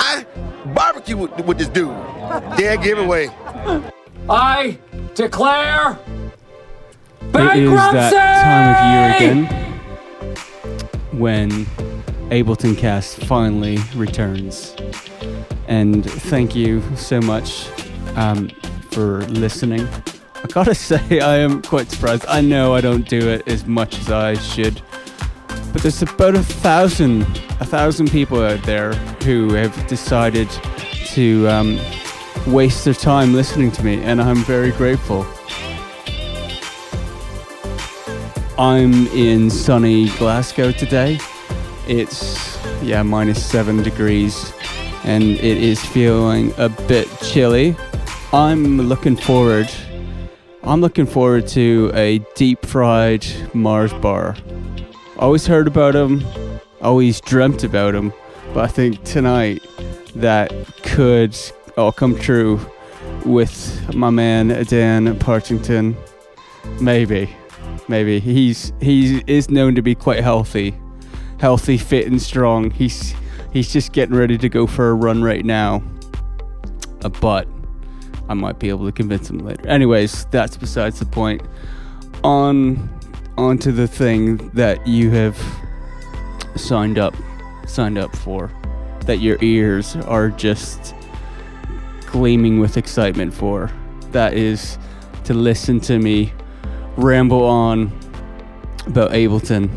I barbecue with, with this dude. Dead giveaway. I declare bankruptcy. It is that time of year again when Ableton Cast finally returns. And thank you so much um, for listening. I gotta say, I am quite surprised. I know I don't do it as much as I should, but there's about a thousand, a thousand people out there who have decided to um, waste their time listening to me, and I'm very grateful. I'm in sunny Glasgow today. It's, yeah, minus seven degrees, and it is feeling a bit chilly. I'm looking forward. I'm looking forward to a deep fried Mars bar. Always heard about him, always dreamt about him, but I think tonight that could all come true with my man Dan Partington. Maybe maybe he's he is known to be quite healthy, healthy, fit, and strong. He's he's just getting ready to go for a run right now. Uh, but I might be able to convince him later. Anyways, that's besides the point. On on to the thing that you have signed up signed up for, that your ears are just gleaming with excitement for. That is to listen to me ramble on about Ableton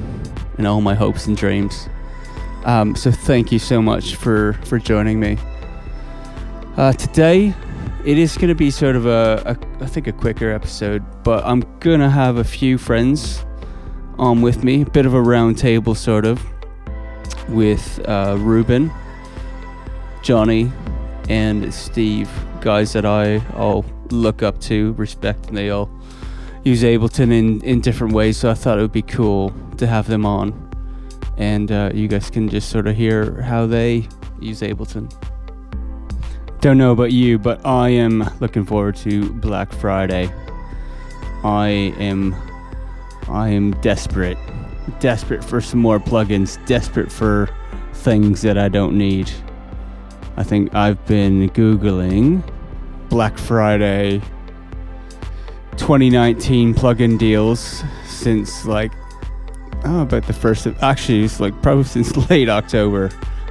and all my hopes and dreams. Um, so thank you so much for for joining me. Uh, today, it is going to be sort of a, a I think a quicker episode, but I'm gonna have a few friends on with me, a bit of a round table sort of, with uh, Ruben, Johnny, and Steve, guys that I all look up to, respect, and they all use Ableton in, in different ways. So I thought it would be cool to have them on, and uh, you guys can just sort of hear how they use Ableton. Don't know about you, but I am looking forward to Black Friday. I am I am desperate. Desperate for some more plugins, desperate for things that I don't need. I think I've been Googling Black Friday 2019 plugin deals since like, oh, about the first of, actually, it's like probably since late October.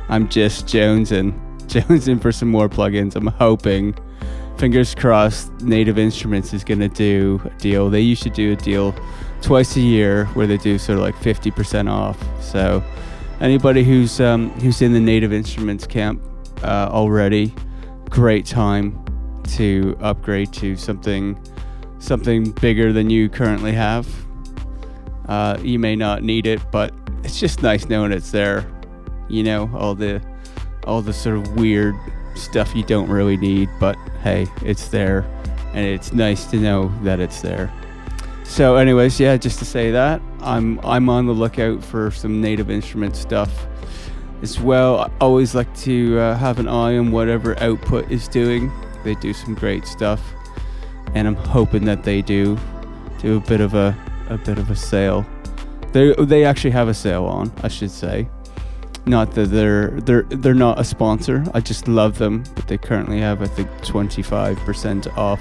I'm just jonesing, jonesing for some more plugins. I'm hoping, fingers crossed, Native Instruments is going to do a deal. They used to do a deal twice a year where they do sort of like 50% off. So anybody who's um, who's in the Native Instruments camp uh, already, great time to upgrade to something something bigger than you currently have. Uh, you may not need it, but it's just nice knowing it's there. You know, all the all the sort of weird stuff you don't really need, but hey, it's there, and it's nice to know that it's there. So, anyways, yeah, just to say that I'm I'm on the lookout for some native instrument stuff as well. I always like to uh, have an eye on whatever output is doing. They do some great stuff, and I'm hoping that they do do a bit of a a bit of a sale. They they actually have a sale on, I should say. Not that they're they're they're not a sponsor. I just love them, but they currently have I think 25% off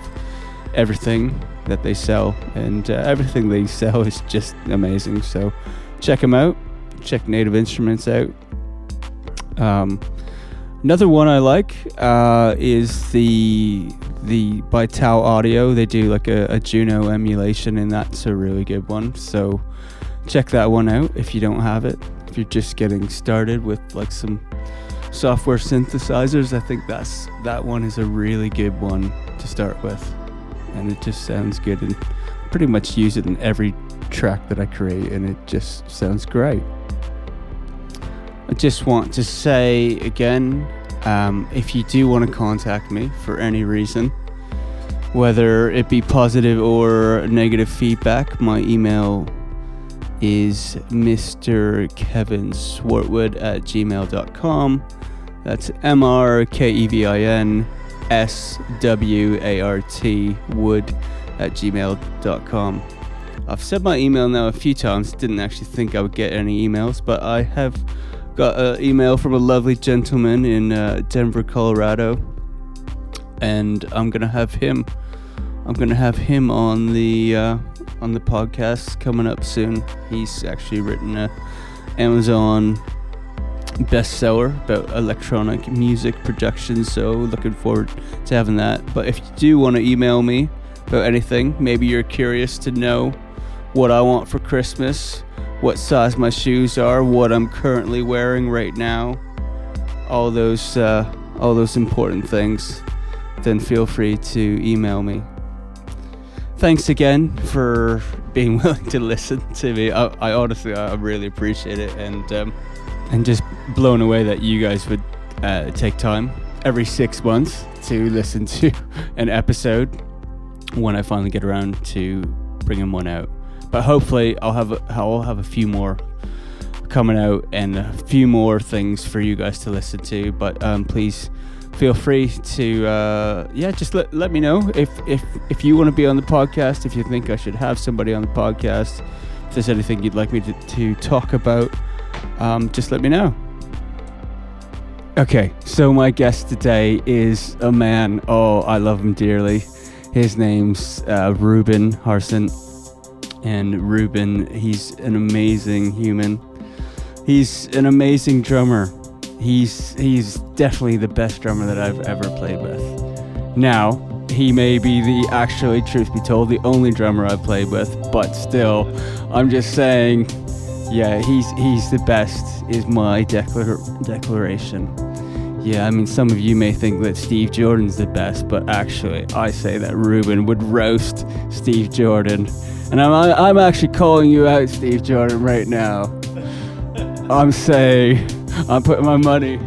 everything that they sell, and uh, everything they sell is just amazing. So check them out. Check Native Instruments out. Um, another one I like uh, is the the by TAL Audio. They do like a, a Juno emulation, and that's a really good one. So check that one out if you don't have it. If you're just getting started with like some software synthesizers, I think that's that one is a really good one to start with, and it just sounds good and pretty much use it in every track that I create, and it just sounds great. I just want to say again um, if you do want to contact me for any reason, whether it be positive or negative feedback, my email is Mr. Kevin Swartwood at gmail.com. That's M R K E V I N S W A R T Wood at gmail.com. I've said my email now a few times, didn't actually think I would get any emails, but I have got an email from a lovely gentleman in uh, Denver, Colorado, and I'm gonna have him. I'm gonna have him on the uh, on the podcast coming up soon. He's actually written a Amazon bestseller about electronic music production. So looking forward to having that. But if you do want to email me about anything, maybe you're curious to know what I want for Christmas, what size my shoes are, what I'm currently wearing right now, all those uh, all those important things, then feel free to email me. Thanks again for being willing to listen to me. I, I honestly, I really appreciate it, and um, and just blown away that you guys would uh, take time every six months to listen to an episode when I finally get around to bringing one out. But hopefully, I'll have a, I'll have a few more coming out and a few more things for you guys to listen to. But um, please feel free to uh, yeah, just let, let me know if if if you want to be on the podcast. If you think I should have somebody on the podcast, if there's anything you'd like me to, to talk about, um, just let me know. Okay, so my guest today is a man. Oh, I love him dearly. His name's uh, Ruben Harson, and Ruben, he's an amazing human. He's an amazing drummer. He's he's definitely the best drummer that I've ever played with. Now, he may be the actually, truth be told, the only drummer I've played with, but still, I'm just saying, yeah, he's he's the best. Is my declar- declaration. Yeah, I mean, some of you may think that Steve Jordan's the best, but actually, I say that Ruben would roast Steve Jordan. And I'm, I'm actually calling you out, Steve Jordan, right now. I'm saying, I'm putting my money.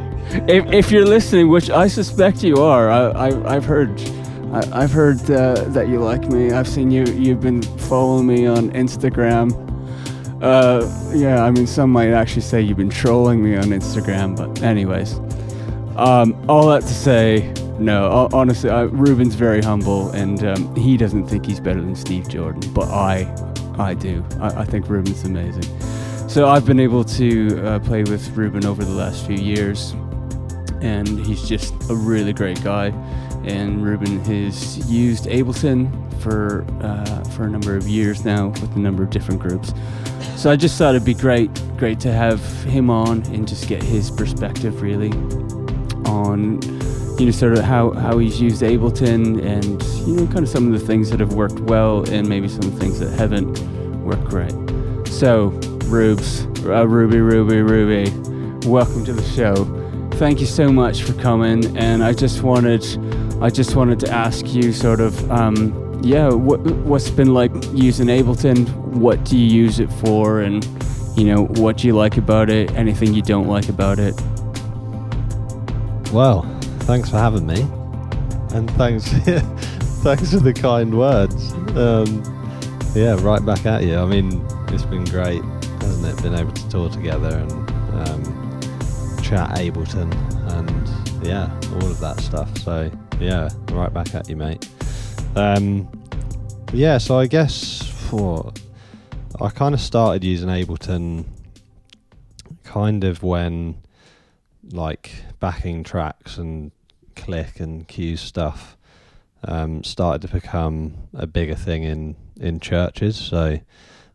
If, if you're listening, which I suspect you are, I, I, I've heard. I, have heard uh, that you like me. I've seen you. You've been following me on Instagram. Uh, yeah, I mean, some might actually say you've been trolling me on Instagram. But anyways, um, all that to say, no. Honestly, Ruben's very humble, and um, he doesn't think he's better than Steve Jordan, but I, I do. I, I think Ruben's amazing. So I've been able to uh, play with Ruben over the last few years, and he's just a really great guy. And Ruben has used Ableton for uh, for a number of years now with a number of different groups. So I just thought it'd be great, great to have him on and just get his perspective really on you know sort of how, how he's used Ableton and you know kind of some of the things that have worked well and maybe some things that haven't worked great. So Rubes, uh, Ruby, Ruby, Ruby, welcome to the show. Thank you so much for coming, and I just wanted, I just wanted to ask you sort of, um, yeah, what what's been like using Ableton? What do you use it for, and you know what do you like about it? Anything you don't like about it? Well, thanks for having me, and thanks, thanks for the kind words. Um, yeah, right back at you. I mean, it's been great, hasn't it? Been able to tour together and um, chat Ableton and yeah, all of that stuff. So yeah, right back at you, mate. Um, yeah, so I guess for I kind of started using Ableton kind of when like backing tracks and click and cue stuff um, started to become a bigger thing in, in churches. So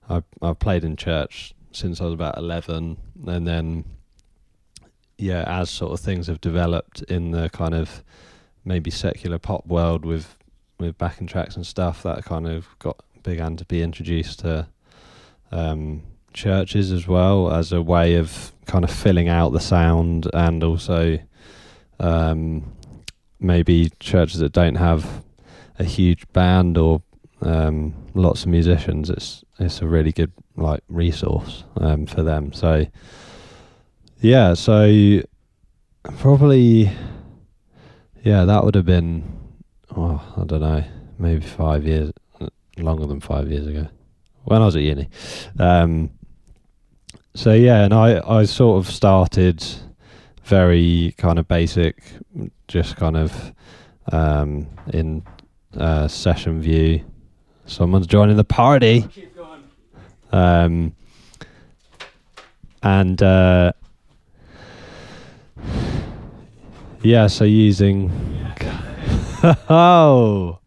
I I've played in church since I was about eleven, and then yeah, as sort of things have developed in the kind of maybe secular pop world with with backing tracks and stuff, that kind of got began to be introduced to um, churches as well as a way of kind of filling out the sound and also um, maybe churches that don't have a huge band or um, lots of musicians. It's it's a really good like resource um, for them. So yeah, so probably yeah, that would have been oh I don't know maybe five years longer than five years ago when I was at uni. Um, so yeah, and I I sort of started very kind of basic, just kind of um, in uh, session view. Someone's joining the party. Um, and uh, Yeah, so using. Oh,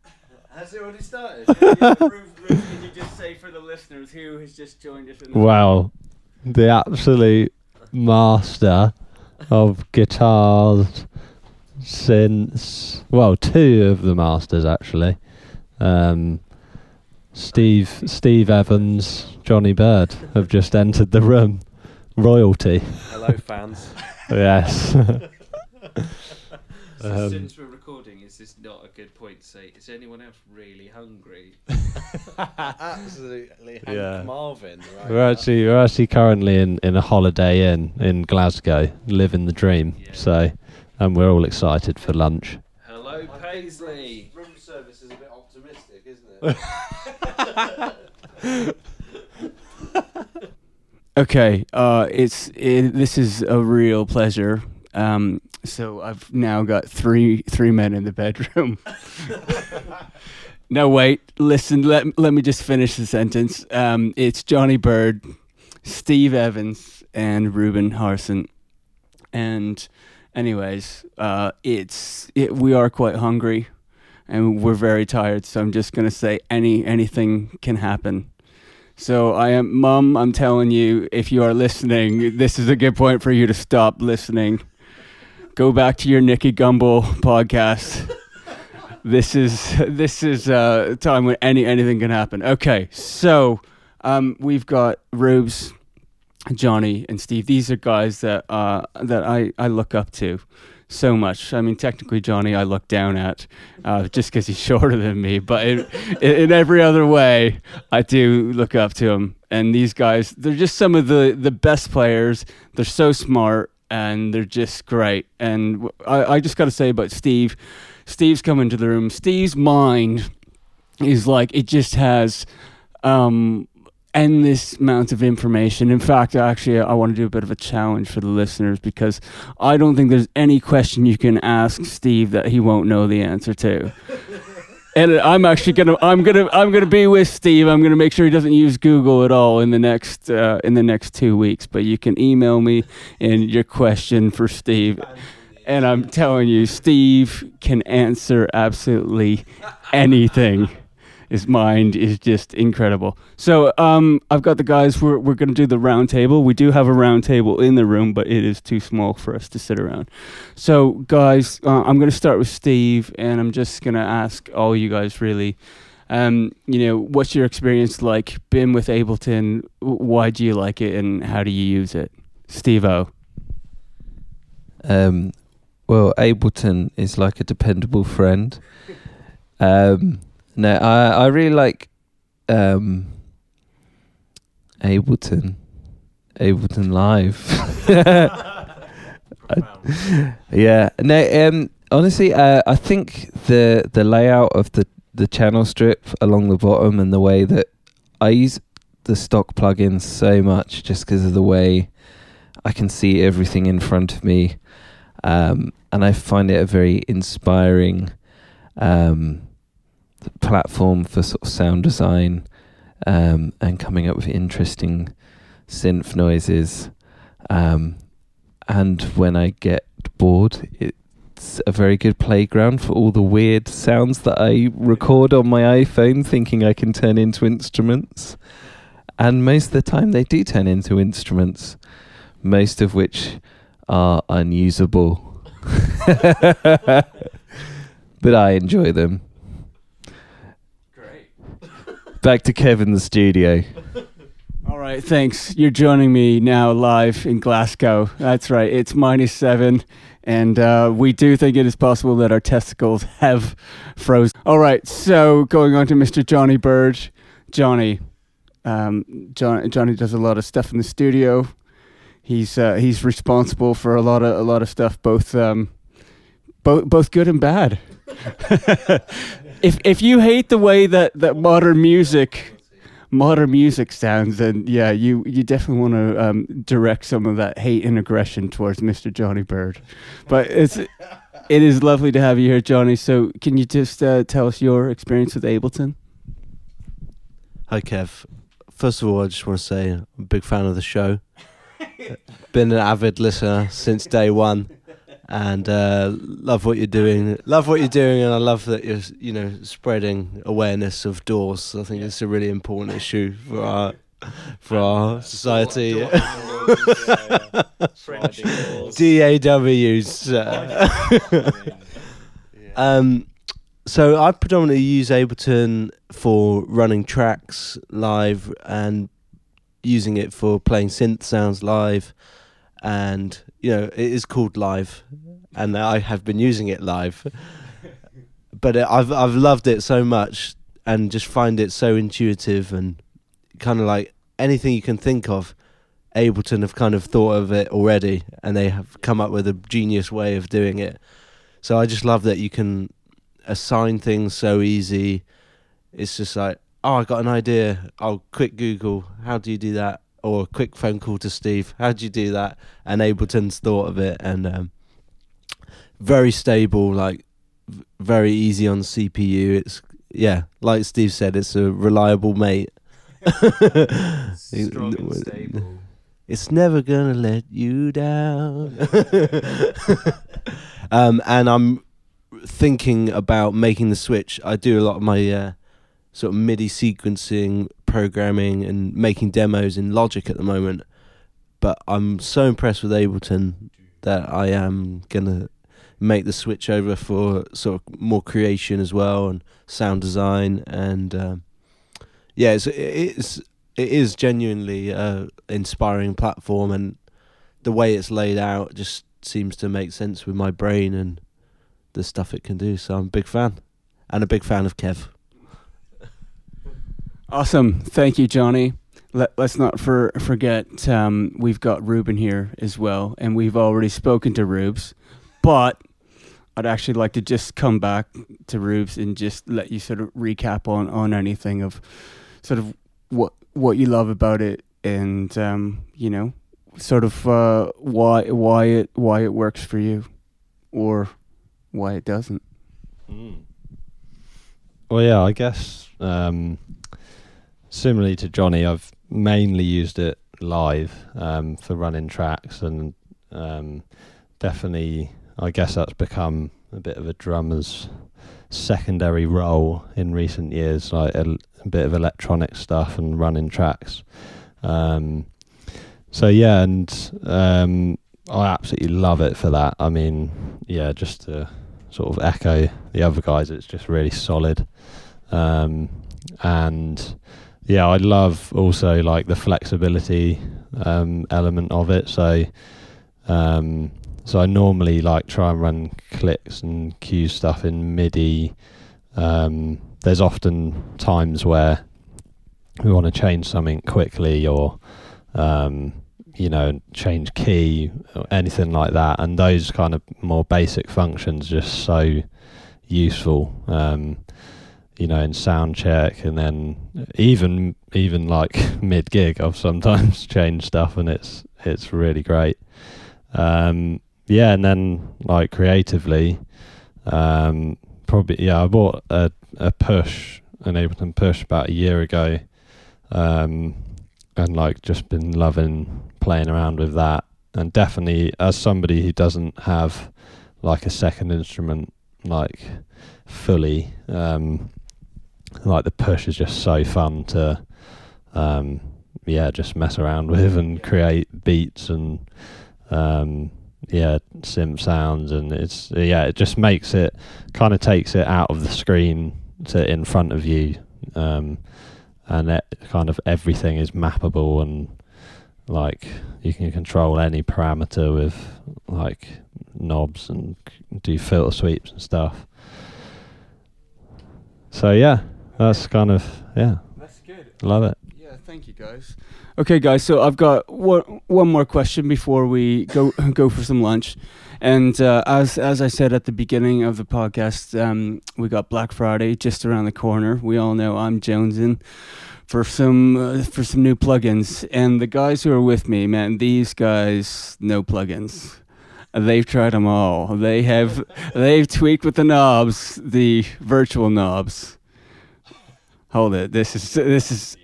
Has it already started? Can you just say for the listeners who has just joined us? In wow. The absolute master of guitars since. Well, two of the masters, actually. Um, Steve Steve Evans, Johnny Bird have just entered the room. Royalty. Hello, fans. Yes. So Um, since we're recording, is not a good point to say? Is anyone else really hungry? Absolutely. Hank Yeah. Marvin, right? We're actually we're actually currently in, in a holiday inn in Glasgow, living the dream. Yeah. So, and we're all excited for lunch. Hello, Paisley. Room service is a bit optimistic, isn't it? Okay, uh, it's it, this is a real pleasure. Um, so I've now got three three men in the bedroom. no, wait, listen. Let let me just finish the sentence. Um, it's Johnny Bird, Steve Evans, and Ruben Harson. And, anyways, uh, it's it, we are quite hungry, and we're very tired. So I'm just gonna say any anything can happen. So I am, Mum. I'm telling you, if you are listening, this is a good point for you to stop listening. Go back to your Nicky Gumbel podcast. this is this is uh, a time when any anything can happen. Okay, so um, we've got Rubes, Johnny, and Steve. These are guys that uh, that I, I look up to so much. I mean, technically, Johnny, I look down at uh, just because he's shorter than me. But in, in every other way, I do look up to him. And these guys, they're just some of the, the best players. They're so smart and they're just great. And I just got to say about Steve Steve's come into the room. Steve's mind is like, it just has. Um, endless amounts of information. In fact, actually, I want to do a bit of a challenge for the listeners because I don't think there's any question you can ask Steve that he won't know the answer to. And I'm actually gonna, I'm gonna, I'm gonna be with Steve. I'm gonna make sure he doesn't use Google at all in the next, uh, in the next two weeks. But you can email me in your question for Steve, and I'm telling you, Steve can answer absolutely anything his mind is just incredible. So um, I've got the guys. We're we're going to do the round table. We do have a round table in the room, but it is too small for us to sit around. So guys, uh, I'm going to start with Steve, and I'm just going to ask all you guys really. Um, you know, what's your experience like? Been with Ableton? Why do you like it, and how do you use it, Steve O? Um, well, Ableton is like a dependable friend. Um, no, I I really like um, Ableton, Ableton Live. yeah, no. Um, honestly, uh, I think the the layout of the the channel strip along the bottom and the way that I use the stock plugins so much just because of the way I can see everything in front of me um, and I find it a very inspiring um, platform for sort of sound design um, and coming up with interesting synth noises. Um, and when I get bored, it's a very good playground for all the weird sounds that I record on my iPhone, thinking I can turn into instruments. And most of the time, they do turn into instruments, most of which are unusable. but I enjoy them. Back to Kev in the studio. All right, thanks. You're joining me now live in Glasgow. That's right. It's minus seven, and uh, we do think it is possible that our testicles have frozen. All right, so going on to Mr. Johnny Bird. Johnny, um, John, Johnny does a lot of stuff in the studio. He's uh, he's responsible for a lot of a lot of stuff, both um, both both good and bad. if if you hate the way that, that modern music modern music sounds, then yeah, you you definitely want to um, direct some of that hate and aggression towards Mr. Johnny Bird. But it's it is lovely to have you here, Johnny. So can you just uh, tell us your experience with Ableton? Hi, Kev. First of all, I just want to say I'm a big fan of the show. Been an avid listener since day one, and uh, love what you're doing. Love what you're doing, and I love that you're you know spreading awareness of doors. I think it's a really important issue for our for our society. Door handles, sliding. DAWs. Uh, um, so I predominantly use Ableton for running tracks live and using it for playing synth sounds live, and you know it is called live, and I have been using it live. But uh, I've I've loved it so much, and just find it so intuitive and kind of like anything you can think of. Ableton have kind of thought of it already, and they have come up with a genius way of doing it. So I just love that you can assign things so easy. It's just like, oh, I got an idea. Oh, quick Google, how do you do that? Or a quick phone call to Steve, how do you do that? And Ableton's thought of it, and um, very stable, like very easy on CPU. It's yeah, like Steve said, it's a reliable mate. Strong and stable. It's never gonna let you down. um, and I'm thinking about making the switch. I do a lot of my uh, sort of MIDI sequencing, programming, and making demos in Logic at the moment. But I'm so impressed with Ableton that I am gonna make the switch over for sort of more creation as well and sound design and um, yeah, it's it's it is genuinely a inspiring platform and the way it's laid out just seems to make sense with my brain and the stuff it can do. So I'm a big fan and a big fan of Kev. Awesome. Thank you, Johnny. Let, let's not for, forget um, we've got Ruben here as well, and we've already spoken to Rubes. But I'd actually like to just come back to Rubes and just let you sort of recap on, on anything of sort of what what you love about it, and um, you know, sort of uh, why why it why it works for you, or why it doesn't. Well, yeah, I guess um, similarly to Johnny, I've mainly used it live um, for running tracks, and um, definitely, I guess that's become a bit of a drummer's secondary role in recent years, like a, a bit of electronic stuff and running tracks. Um, so yeah, and um, I absolutely love it for that. I mean, yeah, just to sort of echo the other guys, it's just really solid. Um, and yeah, I love also like the flexibility um, element of it. So, um, so I normally like try and run clicks and cue stuff in MIDI. Um, there's often times where we want to change something quickly or um, you know change key or anything like that and those kind of more basic functions just so useful um, you know in sound check and then even even like mid gig I've sometimes changed stuff and it's it's really great. Um, yeah and then like creatively um, probably yeah I bought a, a push an Ableton push about a year ago um, and like just been loving playing around with that. And definitely as somebody who doesn't have like a second instrument like fully um like the push is just so fun to um yeah just mess around with and create beats and um yeah synth sounds and it's yeah it just makes it kind of takes it out of the screen to in front of you um and it kind of everything is mappable and like you can control any parameter with like knobs and do filter sweeps and stuff. So yeah, that's kind of yeah, That's good. love it. Yeah, thank you guys. Okay, guys. So I've got one one more question before we go go for some lunch, and uh, as as I said at the beginning of the podcast, um, we got Black Friday just around the corner. We all know I'm jonesing for some uh, for some new plugins, and the guys who are with me, man, these guys know plugins. They've tried them all. They have they've tweaked with the knobs, the virtual knobs. Hold it. This is this is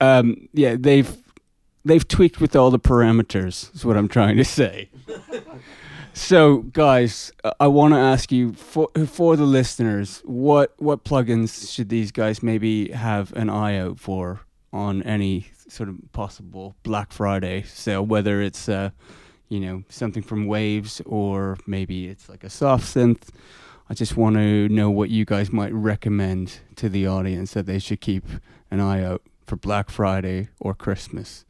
um, yeah, they've they've tweaked with all the parameters. Is what I'm trying to say. So, guys, I want to ask you for for the listeners, what what plugins should these guys maybe have an eye out for on any sort of possible Black Friday sale? Whether it's uh, you know something from Waves or maybe it's like a soft synth. I just want to know what you guys might recommend to the audience that they should keep an eye out for Black Friday or Christmas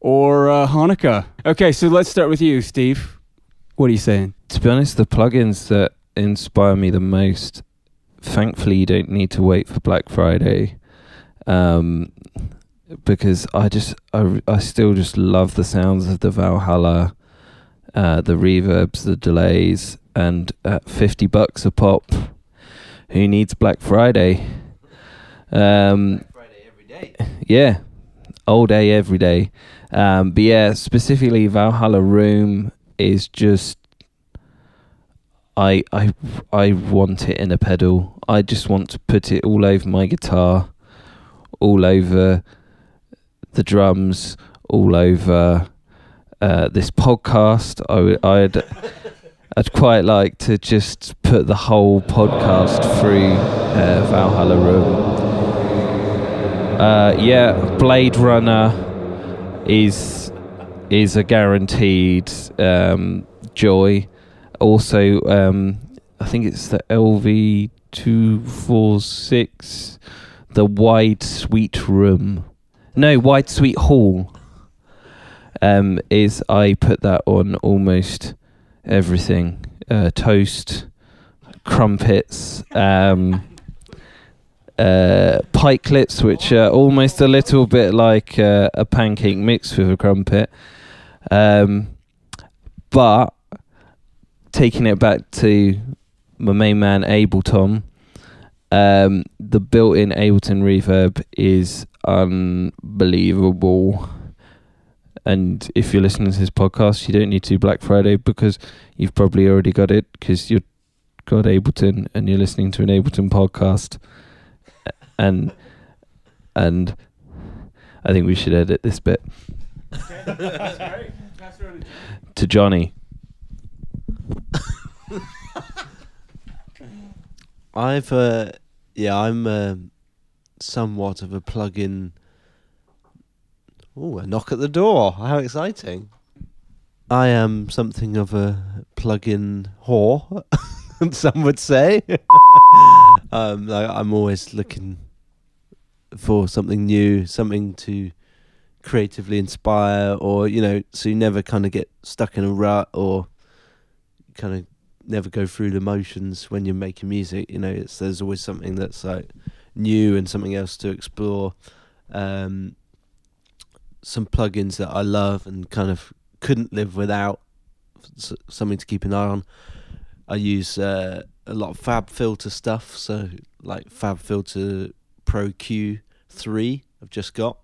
or uh, Hanukkah. Okay, so let's start with you, Steve. What are you saying? To be honest, the plugins that inspire me the most, thankfully, you don't need to wait for Black Friday, um, because I just I, I still just love the sounds of the Valhalla, uh, the reverbs, the delays, and at fifty bucks a pop, who needs Black Friday? Um, Friday every day. yeah, all day, every day. Um, but yeah, specifically Valhalla Room is just I I I want it in a pedal. I just want to put it all over my guitar, all over the drums, all over uh, this podcast. I I'd I'd quite like to just put the whole podcast through uh, Valhalla Room. Uh, yeah, Blade Runner is is a guaranteed um, joy. Also, um, I think it's the LV two four six, the Wide Suite Room. No, Wide Suite Hall. Um, is I put that on almost everything. Uh, toast, crumpets, um, uh, pikelets, which are almost a little bit like uh, a pancake mixed with a crumpet. Um, but taking it back to my main man Ableton, um, the built-in Ableton reverb is unbelievable. And if you're listening to this podcast, you don't need to Black Friday because you've probably already got it because you've got Ableton and you're listening to an Ableton podcast. And and I think we should edit this bit to Johnny. I've uh, yeah, I'm uh, somewhat of a plug-in. Oh, a knock at the door! How exciting! I am something of a plug-in whore, some would say. um, I, I'm always looking for something new, something to creatively inspire, or you know, so you never kind of get stuck in a rut or kind of never go through the motions when you're making music. You know, it's there's always something that's like new and something else to explore. Um, some plugins that I love and kind of couldn't live without. something to keep an eye on. I use uh, a lot of Fab Filter stuff, so like Fab Filter Pro Q3 I've just got.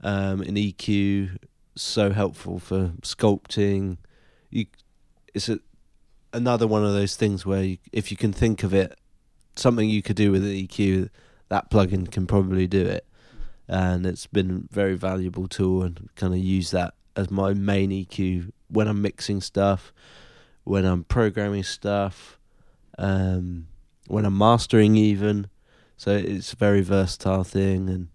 Um, an EQ so helpful for sculpting. You, it's a another one of those things where you, if you can think of it, something you could do with an EQ, that plugin can probably do it. And it's been a very valuable tool and kind of use that as my main EQ when I'm mixing stuff, when I'm programming stuff, um, when I'm mastering even. So it's a very versatile thing and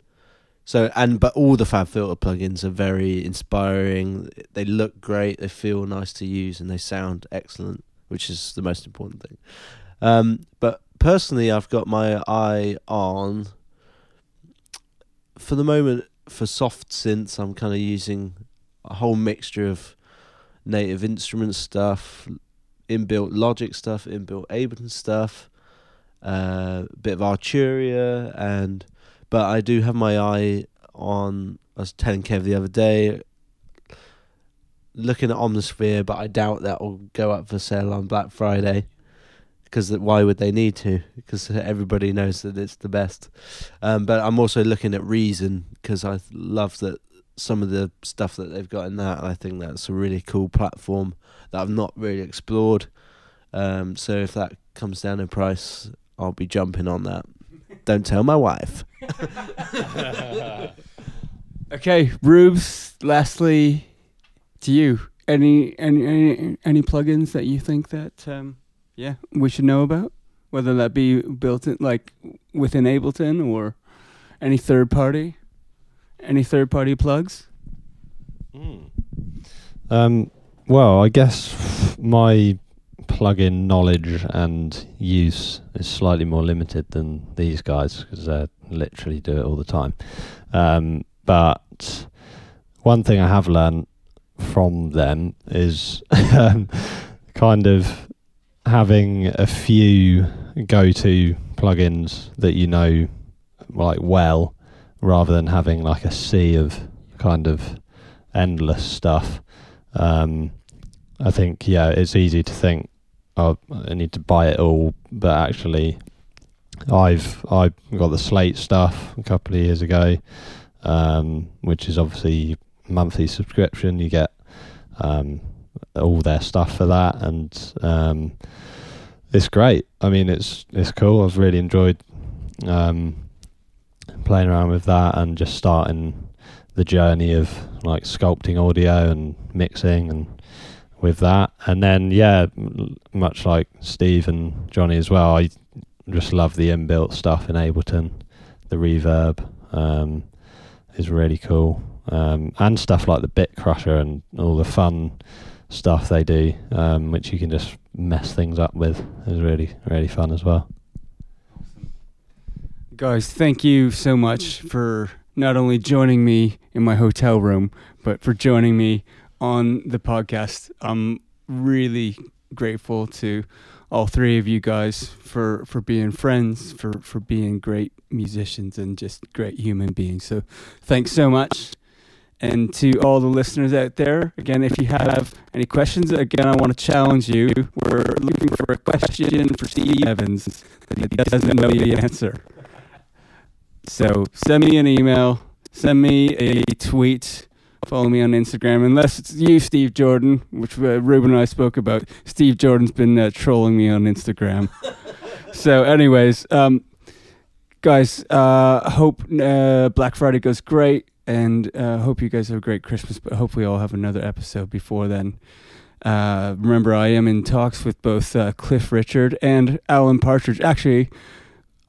so and but all the Fab Filter plugins are very inspiring. They look great, they feel nice to use and they sound excellent which is the most important thing. Um, but personally, I've got my eye on, for the moment, for soft synths, I'm kind of using a whole mixture of native instrument stuff, inbuilt Logic stuff, inbuilt Ableton stuff, uh, a bit of Arturia, and but I do have my eye on. I was telling Kev the other day, looking at Omnisphere, but I doubt that will go up for sale on Black Friday. Because why would they need to? Because everybody knows that it's the best. Um, but I'm also looking at Reason because I love that some of the stuff that they've got in that. I think that's a really cool platform that I've not really explored. Um, so if that comes down in price, I'll be jumping on that. Don't tell my wife. Okay, Rubes, lastly, to you. any any any any plugins that you think that um, yeah we should know about, whether that be built in like within Ableton or any third party, any third party plugs. Um, well, I guess my plugin knowledge and use is slightly more limited than these guys because they literally do it all the time. Um, but one thing I have learned from them is um, kind of having a few go-to plugins that you know like well, rather than having like a sea of kind of endless stuff. Um, I think yeah, it's easy to think oh, I need to buy it all, but actually, I've I got the Slate stuff a couple of years ago, um, which is obviously monthly subscription. You get um, all their stuff for that, and um, it's great. I mean, it's it's cool. I've really enjoyed um, playing around with that and just starting the journey of like sculpting audio and mixing and with that. And then yeah, much like Steve and Johnny as well, I just love the inbuilt stuff in Ableton. The reverb um, is really cool, um, and stuff like the Bit Crusher and all the fun stuff they do, um, which you can just mess things up with, is really really fun as well. Guys, thank you so much for not only joining me in my hotel room, but for joining me on the podcast. I'm really grateful to all three of you guys for, for being friends, for, for being great musicians, and just great human beings. So thanks so much. And to all the listeners out there, again, if you have any questions, again, I want to challenge you. We're looking for a question for Steve Evans that he doesn't know the answer. So send me an email, send me a tweet, follow me on Instagram. Unless it's you, Steve Jordan, which uh, Ruben and I spoke about. Steve Jordan's been uh, trolling me on Instagram. so, anyways, um, guys, uh, hope uh, Black Friday goes great, and uh, hope you guys have a great Christmas. But hopefully, I'll have another episode before then. Uh, remember, I am in talks with both uh, Cliff Richard and Alan Partridge. Actually,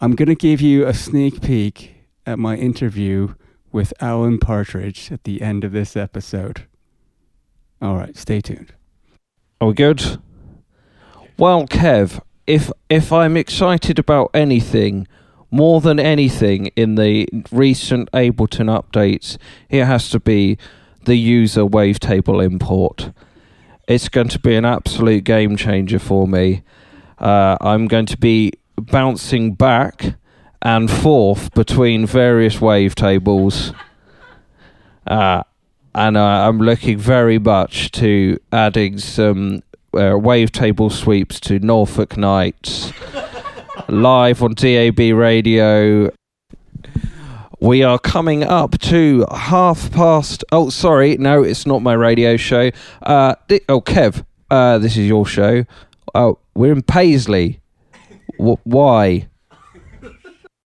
I'm going to give you a sneak peek at my interview with Alan Partridge at the end of this episode. All right, stay tuned. Are we good? Well, Kev, if if I'm excited about anything more than anything in the recent Ableton updates, it has to be the user wavetable import. It's going to be an absolute game changer for me. Uh, I'm going to be bouncing back and forth between various wavetables. Uh, and uh, I'm looking very much to adding some uh, wavetable sweeps to Norfolk Nights live on DAB radio. We are coming up to half past. Oh, sorry, no, it's not my radio show. Uh, thi- oh, Kev, uh, this is your show. Oh, we're in Paisley. W- why?